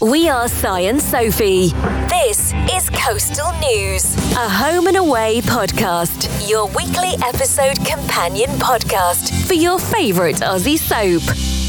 We are Science Sophie. This is Coastal News, a home and away podcast, your weekly episode companion podcast for your favourite Aussie soap.